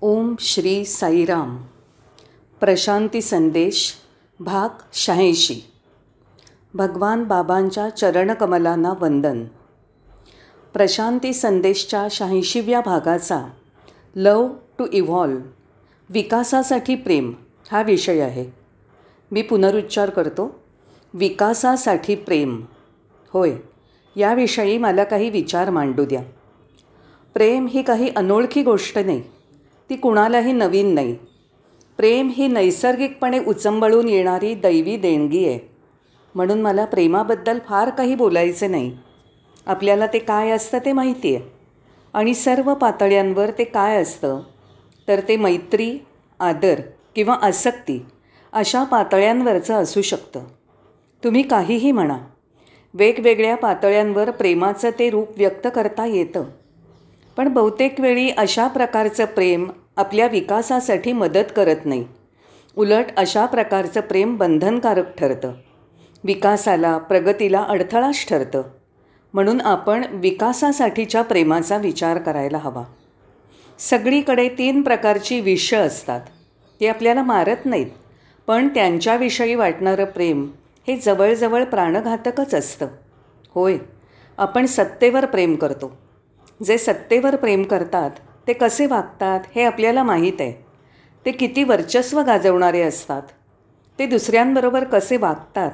ओम श्री साईराम. प्रशांती संदेश भाग शहाऐंशी. भगवान बाबांच्या चरणकमलांना वंदन. प्रशांती संदेशच्या शहाऐंशीव्या भागाचा लव टू इव्हॉल्व विकासासाठी प्रेम हा विषय आहे. मी पुनरुच्चार करतो विकासासाठी प्रेम. होय याविषयी मला काही विचार मांडू द्या. प्रेम ही काही अनोळखी गोष्ट नाही ती कुणालाही नवीन नाही. प्रेम ही नैसर्गिकपणे उचंबळून येणारी दैवी देणगी आहे. म्हणून मला प्रेमाबद्दल फार काही बोलायचं नाही. आपल्याला ते काय असतं ते माहिती आहे. आणि सर्व पातळ्यांवर ते काय असतं? तर ते मैत्री आदर किंवा आसक्ती अशा पातळ्यांवरचं असू शकतं. तुम्ही काहीही म्हणा. वेगवेगळ्या पातळ्यांवर प्रेमाचं ते रूप व्यक्त करता येतं. पण बहुतेक वेळी अशा प्रकारचं प्रेम आपल्या विकासासाठी मदत करत नाही. उलट अशा प्रकारचं प्रेम बंधनकारक ठरतं. विकासाला प्रगतीला अडथळाच ठरतं. म्हणून आपण विकासासाठीच्या प्रेमाचा विचार करायला हवा. सगळीकडे तीन प्रकारची विष असतात. ती आपल्याला मारत नाहीत पण त्यांच्याविषयी वाटणारं प्रेम हे जवळजवळ प्राणघातकच असतं. होय आपण सत्तेवर प्रेम करतो. जे सत्तेवर प्रेम करतात ते कसे वागतात हे आपल्याला माहीत आहे. ते किती वर्चस्व गाजवणारे असतात. ते दुसऱ्यांबरोबर कसे वागतात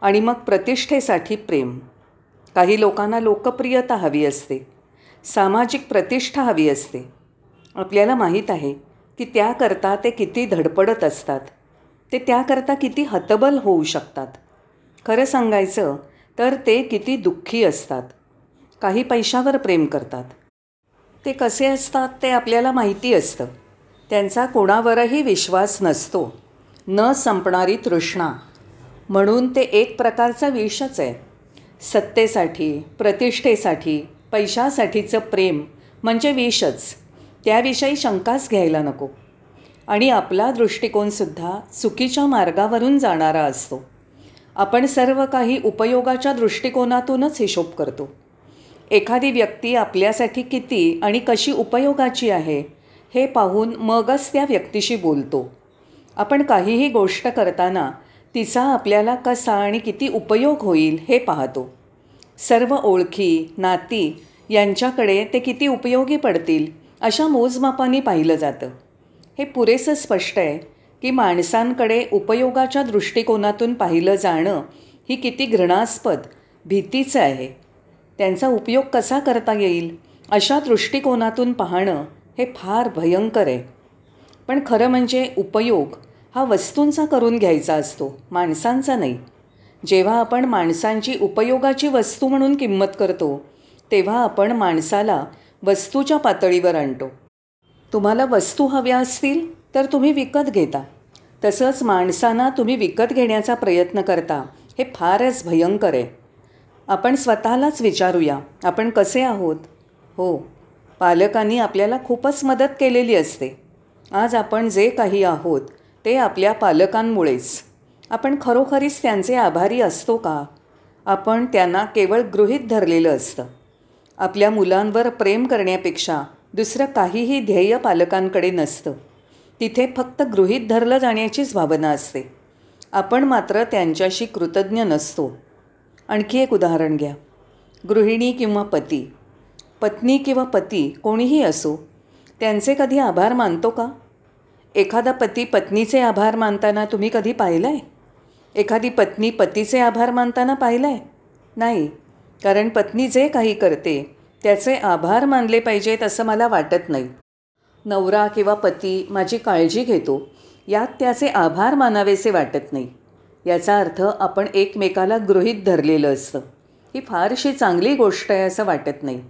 आणि मग प्रतिष्ठेसाठी प्रेम. काही लोकांना लोकप्रियता हवी असते. सामाजिक प्रतिष्ठा हवी असते. आपल्याला माहीत आहे की त्याकरता ते किती धडपडत असतात. ते त्याकरता किती हतबल होऊ शकतात. खरं सांगायचं तर ते किती दुःखी असतात. काही पैशावर प्रेम करतात. ते कसे असतात ते आपल्याला माहिती असतं. त्यांचा कोणावरही विश्वास नसतो. न संपणारी तृष्णा. म्हणून ते एक प्रकारचा विषच आहे. सत्तेसाठी प्रतिष्ठेसाठी पैशासाठीचं प्रेम म्हणजे विषच. त्याविषयी शंकाच घ्यायला नको. आणि आपला दृष्टिकोनसुद्धा चुकीच्या मार्गावरून जाणारा असतो. आपण सर्व काही उपयोगाच्या दृष्टिकोनातूनच हिशोब करतो. एखादी व्यक्ती आपल्यासाठी किती आणि कशी उपयोगाची आहे हे पाहून मगच त्या व्यक्तीशी बोलतो. आपण काहीही गोष्ट करताना तिचा आपल्याला कसा आणि किती उपयोग होईल हे पाहतो. सर्व ओळखी नाती यांच्याकडे ते किती उपयोगी पडतील अशा मोजमापाने पाहिलं जातं. हे पुरेसं स्पष्ट आहे की माणसांकडे उपयोगाच्या दृष्टिकोनातून पाहिलं जाणं ही किती घृणास्पद भीतीचं आहे. त्यांचा उपयोग कसा करता येईल? अशा दृष्टिकोनातून पाहणं हे फार भयंकर आहे. पण खरं म्हणजे उपयोग हा वस्तूंचा करून घ्यायचा असतो माणसांचा नाही. जेव्हा आपण माणसांची उपयोगाची वस्तू म्हणून किंमत करतो तेव्हा आपण माणसाला वस्तूच्या पातळीवर आणतो. तुम्हाला वस्तू हव्या असतील तर तुम्ही विकत घेता. तसंच माणसांना तुम्ही विकत घेण्याचा प्रयत्न करता हे फारच भयंकर आहे. आपण स्वतःलाच विचारूया. आपण कसे आहोत? हो. पालकांनी आपल्याला खूपच मदत केलेली असते. आज आपण जे काही आहोत ते आपल्या पालकांमुळेच. आपण खरोखरीच त्यांचे आभारी असतो का? आपण त्यांना केवळ गृहीत धरलेलं असतं. आपल्या मुलांवर प्रेम करण्यापेक्षा दुसरं काहीही ध्येय पालकांकडे नसतं. तिथे फक्त गृहीत धरलं जाण्याचीच भावना असते. आपण मात्र त्यांच्याशी कृतज्ञ नसतो. आणखी एक उदाहरण घ्या. गृहिणी किंवा पती. पत्नी किंवा पती कोणीही असो त्यांचे कधी आभार मानतो का? एखादा पती पत्नीचे आभार मानताना तुम्ही कधी पाहिलं आहे एखादी पत्नी पतीचे आभार मानताना पाहिलं आहे नाही. कारण पत्नी जे काही करते त्याचे आभार मानले पाहिजेत असं मला वाटत नाही. नवरा किंवा पती माझी काळजी घेतो यात त्याचे आभार मानावेसे वाटत नाही. याचा अर्थ आपण एकमेकाला गृहीत धरलेलं असतं. ही फारशी चांगली गोष्ट आहे असं वाटत नाही.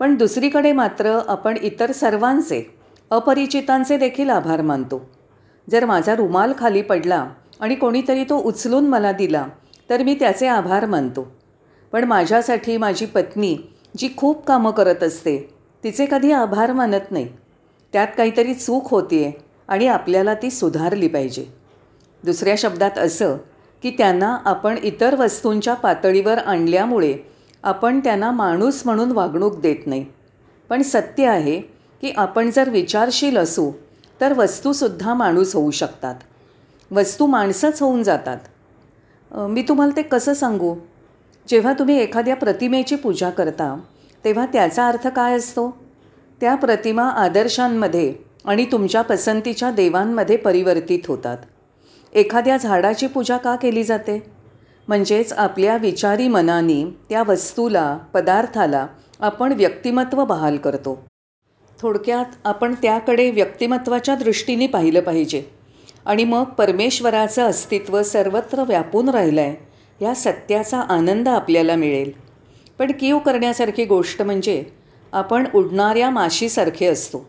पण दुसरीकडे मात्र आपण इतर सर्वांचे अपरिचितांचे देखील आभार मानतो. जर माझा रुमाल खाली पडला आणि कोणीतरी तो उचलून मला दिला तर मी त्याचे आभार मानतो. पण माझ्यासाठी माझी पत्नी जी खूप कामं करत असते तिचे कधी आभार मानत नाही. त्यात काहीतरी चूक होती आहे आणि आपल्याला ती सुधारली पाहिजे. दुसऱ्या शब्दात असं की त्यांना आपण इतर वस्तूंच्या पातळीवर आणल्यामुळे आपण त्यांना माणूस म्हणून वागणूक देत नाही. पण सत्य आहे की आपण जर विचारशील असू तर वस्तूसुद्धा माणूस होऊ शकतात. वस्तू माणसंच होऊन जातात. मी तुम्हाला ते कसं सांगू? जेव्हा तुम्ही एखाद्या प्रतिमेची पूजा करता तेव्हा त्याचा अर्थ काय असतो? त्या प्रतिमा आदर्शांमध्ये आणि तुमच्या पसंतीच्या देवांमध्ये परिवर्तित होतात. एखाद्या झाडाची पूजा का केली जाते? म्हणजेच आपल्या विचारी मनाने त्या वस्तूला पदार्थाला आपण व्यक्तिमत्व बहाल करतो. थोडक्यात आपण त्याकडे व्यक्तिमत्वाच्या दृष्टीने पाहिलं पाहिजे. आणि मग परमेश्वराचं अस्तित्व सर्वत्र व्यापून राहिलं आहे या सत्याचा आनंद आपल्याला मिळेल. पण कीव करण्यासारखी गोष्ट म्हणजे आपण उडणाऱ्या माशीसारखे असतो.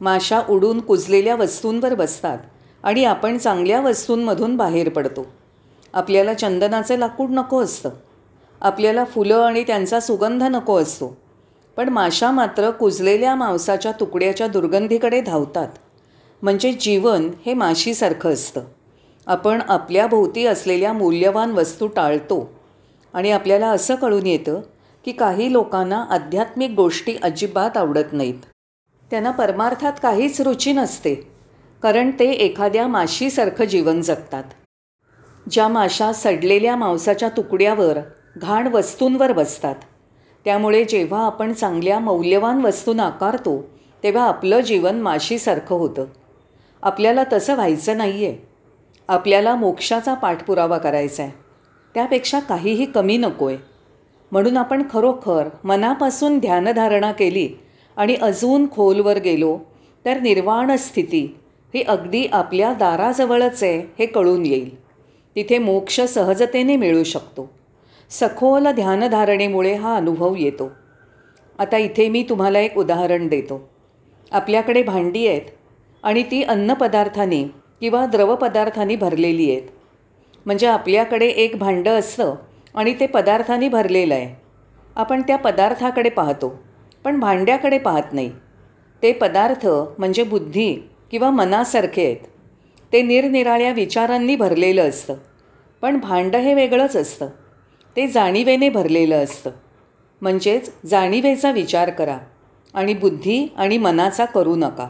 माशा उडून कुजलेल्या वस्तूंवर बसतात. आणि आपण चांगल्या वस्तूंमधून बाहेर पडतो. आपल्याला चंदनाचं लाकूड नको असतं. आपल्याला फुलं आणि त्यांचा सुगंध नको असतो. पण माशा मात्र कुजलेल्या मांसाच्या तुकड्याच्या दुर्गंधीकडे धावतात. म्हणजे जीवन हे माशीसारखं असतं. आपण आपल्या भोवती असलेल्या मूल्यवान वस्तू टाळतो. आणि आपल्याला असं कळून येतं की काही लोकांना आध्यात्मिक गोष्टी अजिबात आवडत नाहीत. त्यांना परमार्थात काहीच रुची नसते. कारण ते एखाद्या माशीसारखं जीवन जगतात. ज्या माशा सडलेल्या मांसाच्या तुकड्यावर घाण वस्तूंवर बसतात. त्यामुळे जेव्हा आपण चांगल्या मौल्यवान वस्तू नाकारतो तेव्हा आपलं जीवन माशीसारखं होतं. आपल्याला तसं व्हायचं नाही आहे आपल्याला मोक्षाचा पाठपुरावा करायचा आहे त्यापेक्षा काहीही कमी नको आहे म्हणून आपण खरोखर मनापासून ध्यानधारणा केली आणि अजून खोलवर गेलो तर निर्वाण स्थिती ही अगदी आपल्या दाराजवळच आहे हे कळून येईल. तिथे मोक्ष सहजतेने मिळू शकतो. सखोल ध्यानधारणेमुळे हा अनुभव येतो. आता इथे मी तुम्हाला एक उदाहरण देतो. आपल्याकडे भांडी आहेत आणि ती अन्नपदार्थाने किंवा द्रवपदार्थांनी भरलेली आहेत. म्हणजे आपल्याकडे एक भांडं असतं आणि ते पदार्थांनी भरलेलं आहे. आपण त्या पदार्थाकडे पाहतो पण भांड्याकडे पाहत नाही. ते पदार्थ म्हणजे बुद्धी किंवा मनासारखे आहेत. ते निरनिराळ्या विचारांनी भरलेलं असतं. पण भांडं हे वेगळंच असतं. ते जाणीवेने भरलेलं असतं. म्हणजेच जाणीवेचा विचार करा आणि बुद्धी आणि मनाचा करू नका.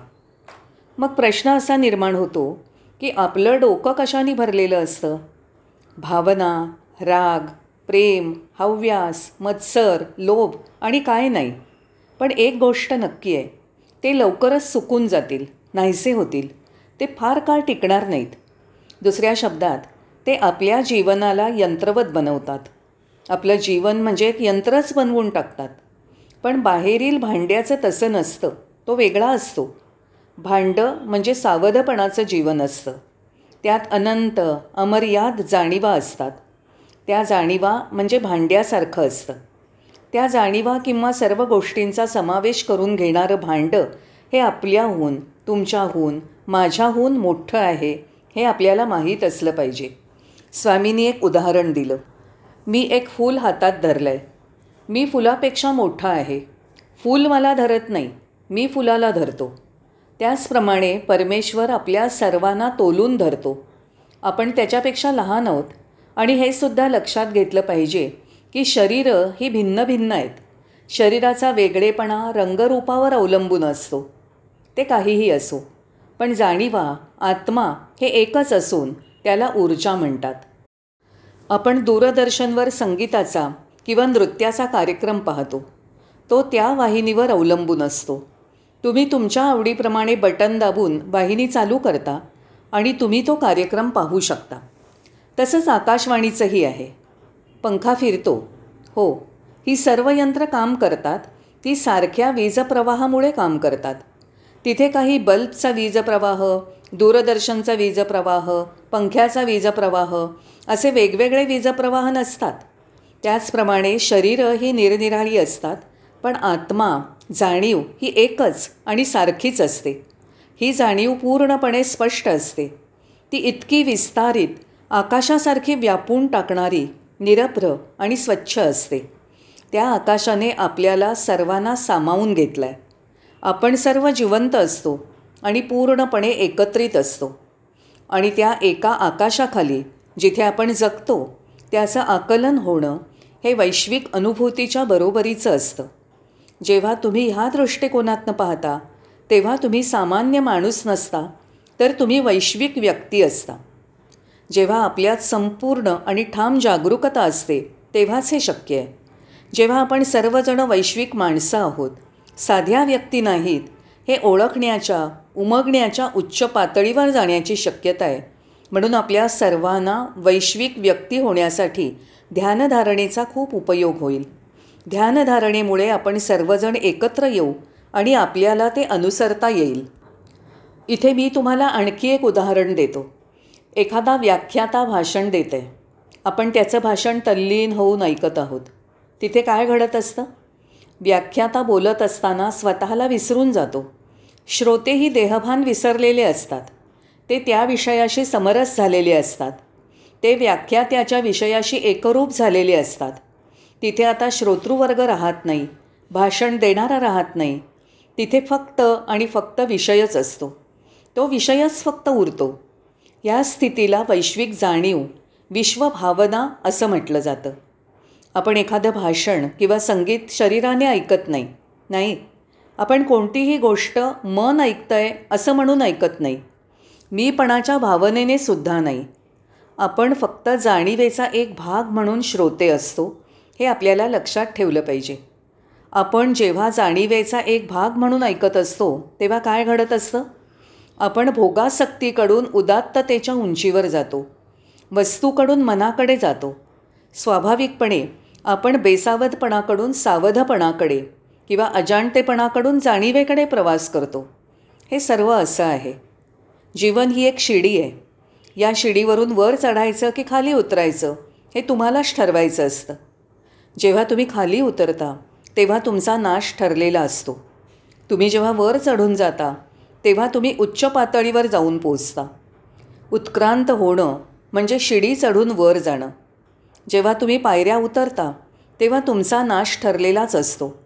मग प्रश्न असा निर्माण होतो की आपलं डोकं कशाने भरलेलं असतं? भावना राग प्रेम हव्यास मत्सर लोभ आणि काय नाही. पण एक गोष्ट नक्की आहे. ते लवकरच सुकून जातील. नाहीसे होतील. ते फार काळ टिकणार नाहीत. दुसऱ्या शब्दात ते आपल्या जीवनाला यंत्रवत बनवतात. आपलं जीवन म्हणजे एक यंत्रच बनवून टाकतात. पण बाहेरील भांड्याचं तसं नसतं. तो वेगळा असतो. भांडं म्हणजे सावधपणाचं जीवन असतं. त्यात अनंत अमर्याद जाणीवा असतात. त्या जाणीवा म्हणजे भांड्यासारखं असतं. त्या जाणीवा किंवा सर्व गोष्टींचा समावेश करून घेणारं भांडं हे आपल्याहून तुमच्याहून माझ्याहून मोठं आहे हे आपल्याला माहीत असलं पाहिजे. स्वामींनी एक उदाहरण दिलं. मी एक फूल हातात धरलं आहे मी फुलापेक्षा मोठा आहे. फूल मला धरत नाही मी फुलाला धरतो. त्याचप्रमाणे परमेश्वर आपल्या सर्वांना तोलून धरतो. आपण त्याच्यापेक्षा लहान आहोत आणि हे सुद्धा लक्षात घेतलं पाहिजे की शरीरं ही भिन्न भिन्न आहेत. शरीराचा वेगळेपणा रंगरूपावर अवलंबून असतो. ते काहीही असो. पण जाणीवा आत्मा हे एकच असून त्याला ऊर्जा म्हणतात. आपण दूरदर्शनवर संगीताचा किंवा नृत्याचा कार्यक्रम पाहतो. तो त्या वाहिनीवर अवलंबून असतो. तुम्ही तुमच्या आवडीप्रमाणे बटन दाबून वाहिनी चालू करता आणि तुम्ही तो कार्यक्रम पाहू शकता. तसंच आकाशवाणीचंही आहे. पंखा फिरतो. हो ही सर्व यंत्र काम करतात. ती सारख्या वीजप्रवाहामुळे काम करतात. तिथे काही बल्बचा वीजप्रवाह दूरदर्शनचा वीजप्रवाह पंख्याचा वीजप्रवाह असे वेगवेगळे वीजप्रवाह नसतात. त्याचप्रमाणे शरीरं ही निरनिराळी असतात पण आत्मा जाणीव ही एकच आणि सारखीच असते. ही जाणीव पूर्णपणे स्पष्ट असते. ती इतकी विस्तारित आकाशासारखी व्यापून टाकणारी निरभ्र आणि स्वच्छ असते. त्या आकाशाने आपल्याला सर्वांना सामावून घेतलं आहे आपण सर्व जिवंत असतो आणि पूर्णपणे एकत्रित असतो. आणि त्या एका आकाशाखाली जिथे आपण जगतो त्याचं आकलन होणं हे वैश्विक अनुभूतीच्या बरोबरीचं असतं. जेव्हा तुम्ही ह्या दृष्टिकोनातनं पाहता तेव्हा तुम्ही सामान्य माणूस नसता तर तुम्ही वैश्विक व्यक्ती असता. जेव्हा आपल्यात संपूर्ण आणि ठाम जागरूकता असते तेव्हाच हे शक्य आहे. जेव्हा आपण सर्वजण वैश्विक माणसं आहोत साध्या व्यक्ती नाहीत हे ओळखण्याच्या उमगण्याच्या उच्च पातळीवर जाण्याची शक्यता आहे. म्हणून आपल्या सर्वांना वैश्विक व्यक्ती होण्यासाठी ध्यानधारणेचा खूप उपयोग होईल. ध्यानधारणेमुळे आपण सर्वजण एकत्र येऊ आणि आपल्याला ते अनुसरता येईल. इथे मी तुम्हाला आणखी एक उदाहरण देतो. एखादा व्याख्याता भाषण देते आपण त्याचं भाषण तल्लीन होऊन ऐकत आहोत. तिथे काय घडत असतं? व्याख्याता बोलत असताना स्वतःला विसरून जातो. श्रोतेही देहभान विसरलेले असतात. ते त्या विषयाशी समरस झालेले असतात. ते व्याख्यात्याच्या विषयाशी एकरूप झालेले असतात. तिथे आता श्रोतृवर्ग राहत नाही भाषण देणारा राहत नाही. तिथे फक्त आणि फक्त विषयच असतो. तो विषयच फक्त उरतो. या स्थितीला वैश्विक जाणीव विश्वभावना असं म्हटलं जातं. आपण एखादं भाषण किंवा संगीत शरीराने ऐकत नाही नाही? आपण कोणतीही गोष्ट मन ऐकतंय असं म्हणून ऐकत नाही. मीपणाच्या भावनेने सुद्धा नाही. आपण फक्त जाणीवेचा एक भाग म्हणून श्रोते असतो हे आपल्याला लक्षात ठेवलं पाहिजे. आपण जेव्हा जाणीवेचा एक भाग म्हणून ऐकत असतो तेव्हा काय घडत असतं? आपण भोगासक्तीकडून उदात्ततेच्या उंचीवर जातो. वस्तूकडून मनाकडे जातो. स्वाभाविकपणे आपण बेसावधपणाकडून सावधपणाकडे किंवा अजाणतेपणाकडून जाणीवेकडे प्रवास करतो. हे सर्व असं आहे. जीवन ही एक शिडी आहे. या शिडीवरून वर चढायचं की खाली उतरायचं हे तुम्हालाच ठरवायचं असतं. जेव्हा तुम्ही खाली उतरता तेव्हा तुमचा नाश ठरलेला असतो. तुम्ही जेव्हा वर चढून जाता तेव्हा तुम्ही उच्च पातळीवर जाऊन पोचता. उत्क्रांत होणं म्हणजे शिडी चढून वर जाणं. जेव्हा तुम्ही पायऱ्या उतरता तेव्हा तुमचा नाश ठरलेलाच असतो.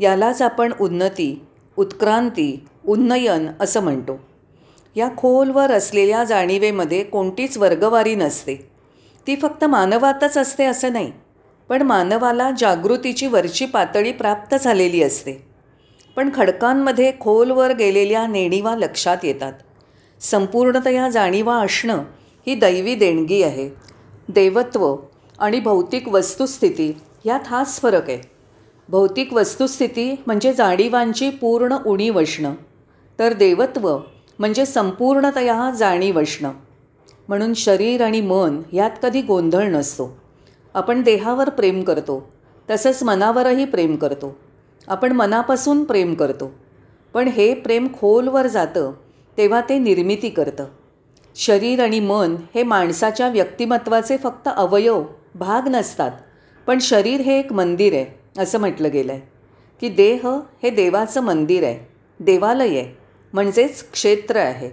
यालाच आपण उन्नती उत्क्रांती उन्नयन असं म्हणतो. या खोलवर असलेल्या जाणीवेमध्ये कोणतीच वर्गवारी नसते. ती फक्त मानवातच असते असं नाही पण मानवाला जागृतीची वरची पातळी प्राप्त झालेली असते. पण खडकांमध्ये खोलवर गेलेल्या नेणिवा लक्षात येतात. संपूर्णतया जाणीवा असणं ही दैवी देणगी आहे. देवत्व आणि भौतिक वस्तुस्थिती ह्यात हाच फरक आहे. भौतिक वस्तुस्थिती म्हणजे जाणीवांची पूर्ण उणीव असणं तर देवत्व म्हणजे संपूर्णतया जाणीव असणं म्हणून शरीर आणि मन यात कधी गोंधळ नसतो. आपण देहावर प्रेम करतो तसंच मनावरही प्रेम करतो. आपण मनापासून प्रेम करतो. पण हे प्रेम खोलवर जातं तेव्हा ते निर्मिती करतं. शरीर आणि मन हे माणसाच्या व्यक्तिमत्वाचे फक्त अवयव भाग नसतात. पण शरीर हे एक मंदिर आहे असं म्हटलं गेलं आहे की देह हे देवाचं मंदिर आहे देवालय आहे म्हणजेच क्षेत्र आहे.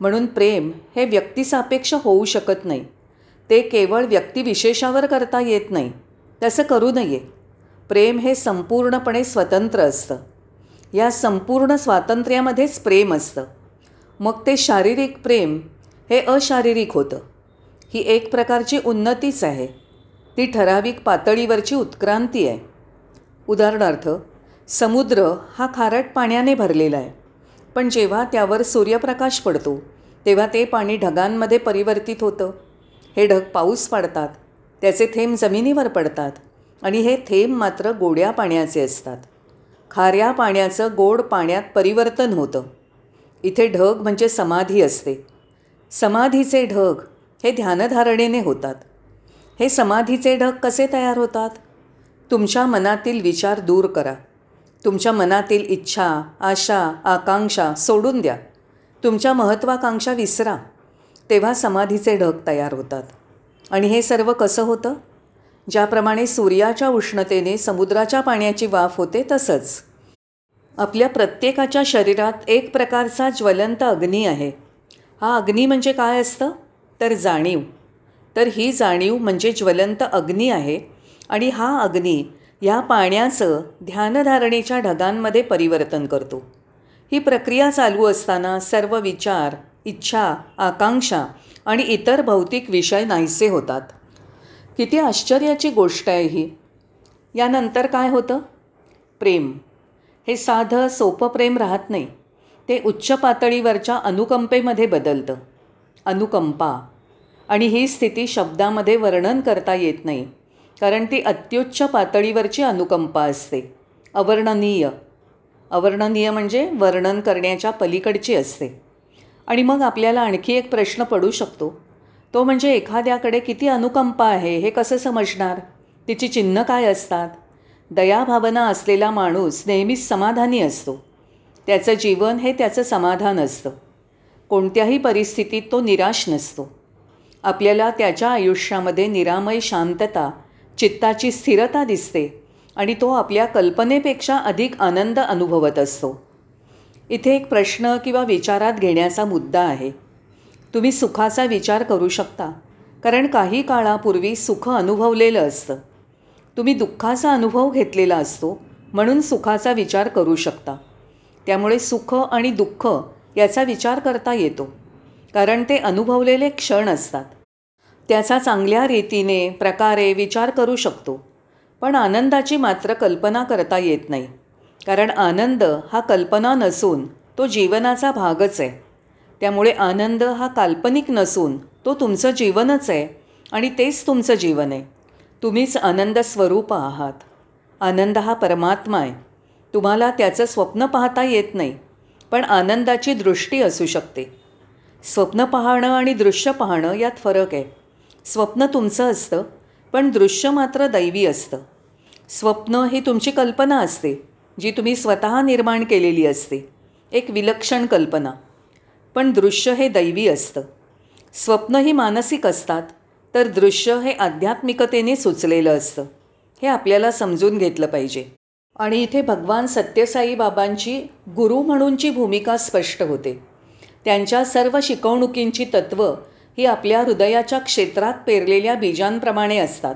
म्हणून प्रेम हे व्यक्तिसापेक्ष होऊ शकत नाही. ते केवळ व्यक्तिविशेषावर करता येत नाही तसं करू नये. प्रेम हे संपूर्णपणे स्वतंत्र असतं. या संपूर्ण स्वातंत्र्यामध्येच प्रेम असतं. मग ते शारीरिक प्रेम हे अशारीरिक होतं. ही एक प्रकारची उन्नतीच आहे. ती ठराविक पातळीवरची उत्क्रांती आहे. उदाहरणार्थ समुद्र हा खारट पाण्याने भरलेला आहे. पण जेव्हा त्यावर सूर्यप्रकाश पडतो तेव्हा ते पाणी ढगांमध्ये परिवर्तित होतं. हे ढग पाऊस पाडतात त्याचे थेंब जमिनीवर पडतात आणि हे थेंब मात्र गोड्या पाण्याचे असतात. खाऱ्या पाण्याचं गोड पाण्यात परिवर्तन होतं. इथे ढग म्हणजे समाधी असते. समाधीचे ढग हे ध्यानधारणेने होतात. हे समाधीचे ढग कसे तयार होतात? तुमच्या मनातील विचार दूर करा. तुमच्या मनातील इच्छा आशा आकांक्षा सोडून द्या. तुमच्या महत्त्वाकांक्षा विसरा. तेव्हा समाधीचे ढग तयार होतात. आणि हे सर्व कसं होतं? ज्याप्रमाणे सूर्याच्या उष्णतेने समुद्राच्या पाण्याची वाफ होते तसंच. आपल्या प्रत्येकाच्या शरीरात एक प्रकारचा ज्वलंत अग्नी आहे. हा अग्नी म्हणजे काय असतं? तर जाणीव. तर ही जाणीव म्हणजे ज्वलंत अग्नी आहे आणि हा अग्नी ह्या पाण्याचं ध्यानधारणेच्या ढगांमध्ये परिवर्तन करतो. ही प्रक्रिया चालू असताना सर्व विचार इच्छा आकांक्षा आणि इतर भौतिक विषय नाहीसे होतात. किती आश्चर्याची गोष्ट आहे ही. यानंतर काय होतं? प्रेम. हे साधं सोपं प्रेम राहत नाही. ते उच्च पातळीवरच्या अनुकंपेमध्ये बदलतं. अनुकंपा. आणि ही स्थिती शब्दामध्ये वर्णन करता येत नाही कारण ती अत्युच्च पातळीवरची अनुकंपा असते. अवर्णनीय. अवर्णनीय म्हणजे वर्णन करण्याच्या पलीकडची असते. आणि मग आपल्याला आणखी एक प्रश्न पडू शकतो. तो म्हणजे एखाद्याकडे किती अनुकंपा आहे हे कसं समजणार? तिची चिन्ह काय असतात? दयाभावना असलेला माणूस नेहमीच समाधानी असतो. त्याचं जीवन हे त्याचं समाधान असतं. कोणत्याही परिस्थितीत तो निराश नसतो. आपल्याला त्याच्या आयुष्यामध्ये निरामय शांतता चित्ताची स्थिरता दिसते आणि तो आपल्या कल्पनेपेक्षा अधिक आनंद अनुभवत असतो. इथे एक प्रश्न किंवा विचारात घेण्याचा मुद्दा आहे. तुम्ही सुखाचा विचार करू शकता कारण काही काळापूर्वी सुख अनुभवलेलं असतं. तुम्ही दुःखाचा अनुभव घेतलेला असतो म्हणून सुखाचा विचार करू शकता. त्यामुळे सुख आणि दुःख याचा विचार करता येतो. कारण ते अनुभवलेले क्षण असतात. त्याचा चांगल्या रीतीने प्रकारे विचार करू शकतो. पण आनंदाची मात्र कल्पना करता येत नाही. कारण आनंद हा कल्पना नसून तो जीवनाचा भागच आहे. त्यामुळे आनंद हा काल्पनिक नसून तो तुमचं जीवनच आहे आणि तेच तुमचं जीवन आहे. तुम्हीच आनंद स्वरूप आहात. आनंद हा परमात्मा आहे. तुम्हाला त्याचं स्वप्न पाहता येत नाही. पण आनंदाची दृष्टी असू शकते. स्वप्न पाहणं आणि दृश्य पाहणं यात फरक आहे. स्वप्न तुमचं असतं पण दृश्य मात्र दैवी असतं. स्वप्न ही तुमची कल्पना असते जी तुम्ही स्वतः निर्माण केलेली असते. एक विलक्षण कल्पना. पण दृश्य हे दैवी असतं. स्वप्न ही मानसिक असतात तर दृश्य हे आध्यात्मिकतेने सुचलेलं असतं. हे आपल्याला समजून घेतलं पाहिजे. आणि इथे भगवान सत्यसाई बाबांची गुरु म्हणूनची भूमिका स्पष्ट होते. त्यांच्या सर्व शिकवणुकींची तत्त्वं ही आपल्या हृदयाच्या क्षेत्रात पेरलेल्या बीजांप्रमाणे असतात.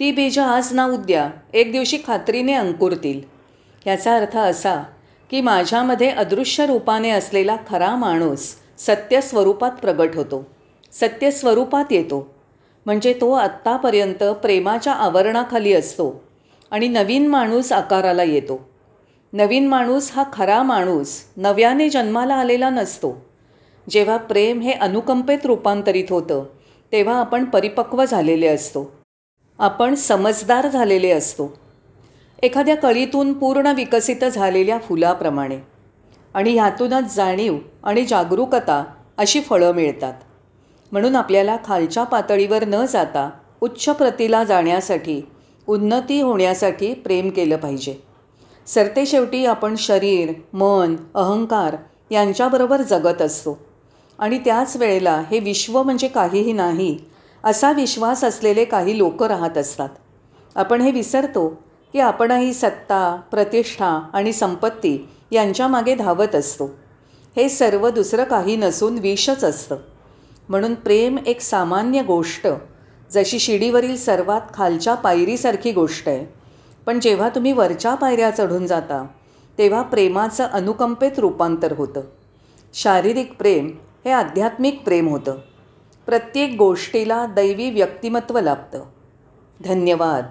ती बीजं आज ना उद्या एक दिवशी खात्रीने अंकुरतील. याचा अर्थ असा की माझ्यामध्ये अदृश्य रूपाने असलेला खरा माणूस सत्य स्वरूपात प्रगट होतो. सत्य स्वरूपात येतो. म्हणजे तो आत्तापर्यंत प्रेमाच्या आवरणाखाली असतो. आणि नवीन माणूस आकाराला येतो. नवीन माणूस हा खरा माणूस नव्याने जन्माला आलेला नसतो. जेव्हा प्रेम हे अनुकंपेत रूपांतरित होतं तेव्हा आपण परिपक्व झालेले असतो. आपण समजदार झालेले असतो. एखाद्या कळीतून पूर्ण विकसित झालेल्या फुलाप्रमाणे. आणि ह्यातूनच जाणीव आणि जागरूकता अशी फळं मिळतात. म्हणून आपल्याला खालच्या पातळीवर न जाता उच्च प्रतीला जाण्यासाठी उन्नती होण्यासाठी प्रेम केलं पाहिजे. सरतेशेवटी आपण शरीर मन अहंकार यांच्याबरोबर जगत असतो. आणि त्याच वेळेला हे विश्व म्हणजे काहीही नाही असा विश्वास असलेले काही लोक राहत असतात. आपण हे विसरतो की आपणही सत्ता प्रतिष्ठा आणि संपत्ती यांच्यामागे धावत असतो. हे सर्व दुसरं काही नसून विषच असतं. म्हणून प्रेम एक सामान्य गोष्ट जशी शिडीवरील सर्वात खालच्या पायरीसारखी गोष्ट आहे. पण जेव्हा तुम्ही वरच्या पायऱ्या चढून जाता तेव्हा प्रेमाचं अनुकंपेत रूपांतर होतं. शारीरिक प्रेम हे आध्यात्मिक प्रेम होतं. प्रत्येक गोष्टीला दैवी व्यक्तिमत्व लाभतं. धन्यवाद.